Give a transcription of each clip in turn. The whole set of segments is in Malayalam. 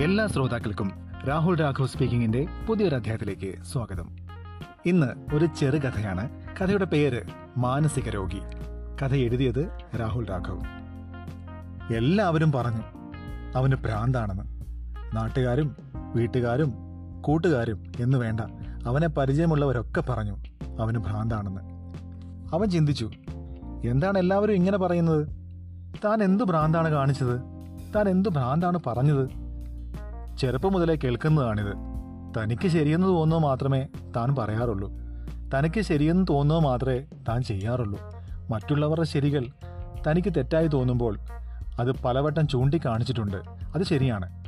എല്ലാ ശ്രോതാക്കൾക്കും രാഹുൽ രാഘവ് സ്പീക്കിംഗിന്റെ പുതിയൊരു അധ്യായത്തിലേക്ക് സ്വാഗതം. ഇന്ന് ഒരു ചെറുകഥയാണ് കഥയുടെ പേര് മാനസിക രോഗി. കഥ എഴുതിയത് രാഹുൽ രാഘവ്. എല്ലാവരും പറഞ്ഞു അവന് ഭ്രാന്താണെന്ന്. നാട്ടുകാരും വീട്ടുകാരും കൂട്ടുകാരും എന്ന് വേണ്ട. അവനെ പരിചയമുള്ളവരൊക്കെ പറഞ്ഞു അവന് ഭ്രാന്താണെന്ന്. അവൻ ചിന്തിച്ചു എന്താണ് എല്ലാവരും ഇങ്ങനെ പറയുന്നത്? താൻ എന്ത് ഭ്രാന്താണ് കാണിച്ചത്? താൻ എന്ത് ഭ്രാന്താണ് പറഞ്ഞത്? ചെറുപ്പം മുതലേ കേൾക്കുന്നതാണിത്. തനിക്ക് ശരിയെന്ന് തോന്നുന്നത് മാത്രമേ താൻ പറയാറുള്ളൂ. തനിക്ക് ശരിയെന്ന് തോന്നുന്നത് മാത്രമേ താൻ ചെയ്യാറുള്ളൂ. മറ്റുള്ളവരുടെ ശരികൾ തനിക്ക് തെറ്റായി തോന്നുമ്പോൾ അത് പലവട്ടം ചൂണ്ടിക്കാണിച്ചിട്ടുണ്ട്. അത് ശരിയാണ്.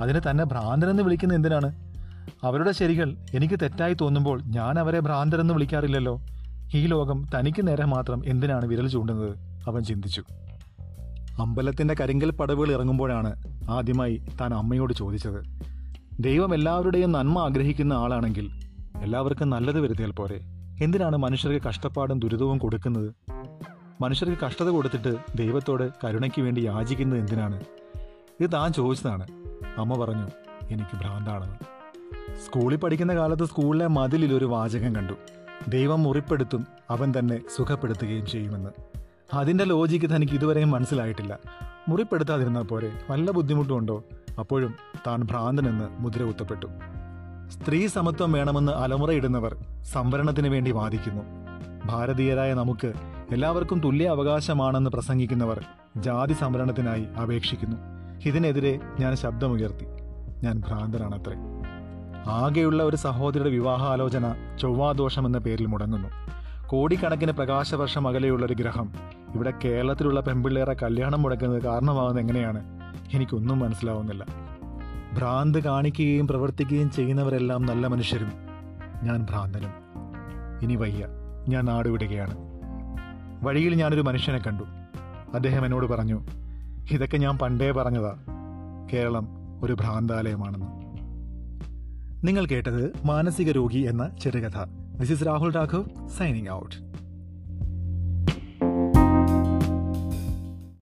അതിനെ തന്നെ ഭ്രാന്തനെന്ന് വിളിക്കുന്ന എന്തിനാണ്? അവരുടെ ശരികൾ എനിക്ക് തെറ്റായി തോന്നുമ്പോൾ ഞാൻ അവരെ ഭ്രാന്തരെന്ന് വിളിക്കാറില്ലല്ലോ. ഈ ലോകം തനിക്ക് നേരെ മാത്രം എന്തിനാണ് വിരൽ ചൂണ്ടുന്നത്? അവൻ ചിന്തിച്ചു. അമ്പലത്തിന്റെ കരിങ്കൽ പടവുകൾ ഇറങ്ങുമ്പോഴാണ് ആദ്യമായി താൻ അമ്മയോട് ചോദിച്ചത്. ദൈവം എല്ലാവരുടെയും നന്മ ആഗ്രഹിക്കുന്ന ആളാണെങ്കിൽ എല്ലാവർക്കും നല്ലത് വരുത്തിയാൽ പോരെ. എന്തിനാണ് മനുഷ്യർക്ക് കഷ്ടപ്പാടും ദുരിതവും കൊടുക്കുന്നത്? മനുഷ്യർക്ക് കഷ്ടത കൊടുത്തിട്ട് ദൈവത്തോട് കരുണയ്ക്ക് വേണ്ടി യാചിക്കുന്നത് എന്തിനാണ്? ഇത് താൻ ചോദിച്ചതാണ്. അമ്മ പറഞ്ഞു എനിക്ക് ഭ്രാന്താണെന്ന്. സ്കൂളിൽ പഠിക്കുന്ന കാലത്ത് സ്കൂളിലെ മതിലിൽ ഒരു വാചകം കണ്ടു. ദൈവം മുറിപ്പെടുത്തും അവൻ തന്നെ സുഖപ്പെടുത്തുകയും ചെയ്യുമെന്ന്. അതിന്റെ ലോജിക്ക് തനിക്ക് ഇതുവരെയും മനസ്സിലായിട്ടില്ല. മുറിപ്പെടുത്താതിരുന്നാൽ പോരെ വല്ല ബുദ്ധിമുട്ടുമുണ്ടോ? അപ്പോഴും താൻ ഭ്രാന്തനെന്ന് മുദ്ര കുത്തപ്പെട്ടു. സ്ത്രീ സമത്വം വേണമെന്ന് അലമുറയിടുന്നവർ സംവരണത്തിന് വേണ്ടി വാദിക്കുന്നു. ഭാരതീയരായ നമുക്ക് എല്ലാവർക്കും തുല്യ അവകാശമാണെന്ന് പ്രസംഗിക്കുന്നവർ ജാതി സംവരണത്തിനായി അപേക്ഷിക്കുന്നു. ഇതിനെതിരെ ഞാൻ ശബ്ദമുയർത്തി. ഞാൻ ഭ്രാന്തനാണത്രേ. ആകെയുള്ള ഒരു സഹോദരിയുടെ വിവാഹാലോചന ചൊവ്വാദോഷം എന്ന പേരിൽ മുടങ്ങുന്നു. കോടിക്കണക്കിന് പ്രകാശവർഷം അകലെയുള്ള ഒരു ഗ്രഹം. ഇവിടെ കേരളത്തിലുള്ള പെമ്പിള്ളേറെ കല്യാണം മുടക്കുന്നത് കാരണമാകുന്നത് എങ്ങനെയാണ്? എനിക്കൊന്നും മനസ്സിലാവുന്നില്ല. ഭ്രാന്ത് കാണിക്കുകയും പ്രവർത്തിക്കുകയും ചെയ്യുന്നവരെല്ലാം നല്ല മനുഷ്യരും. ഞാൻ ഭ്രാന്തനും. ഇനി വയ്യ. ഞാൻ നാടുവിടുകയാണ് വഴിയിൽ ഞാനൊരു മനുഷ്യനെ കണ്ടു. അദ്ദേഹം എന്നോട് പറഞ്ഞു ഇതൊക്കെ ഞാൻ പണ്ടേ പറഞ്ഞതാ. കേരളം ഒരു ഭ്രാന്താലയമാണെന്ന്. നിങ്ങൾ കേട്ടത് മാനസിക രോഗി എന്ന ചെറുകഥ. This is Rahul Raghav signing out.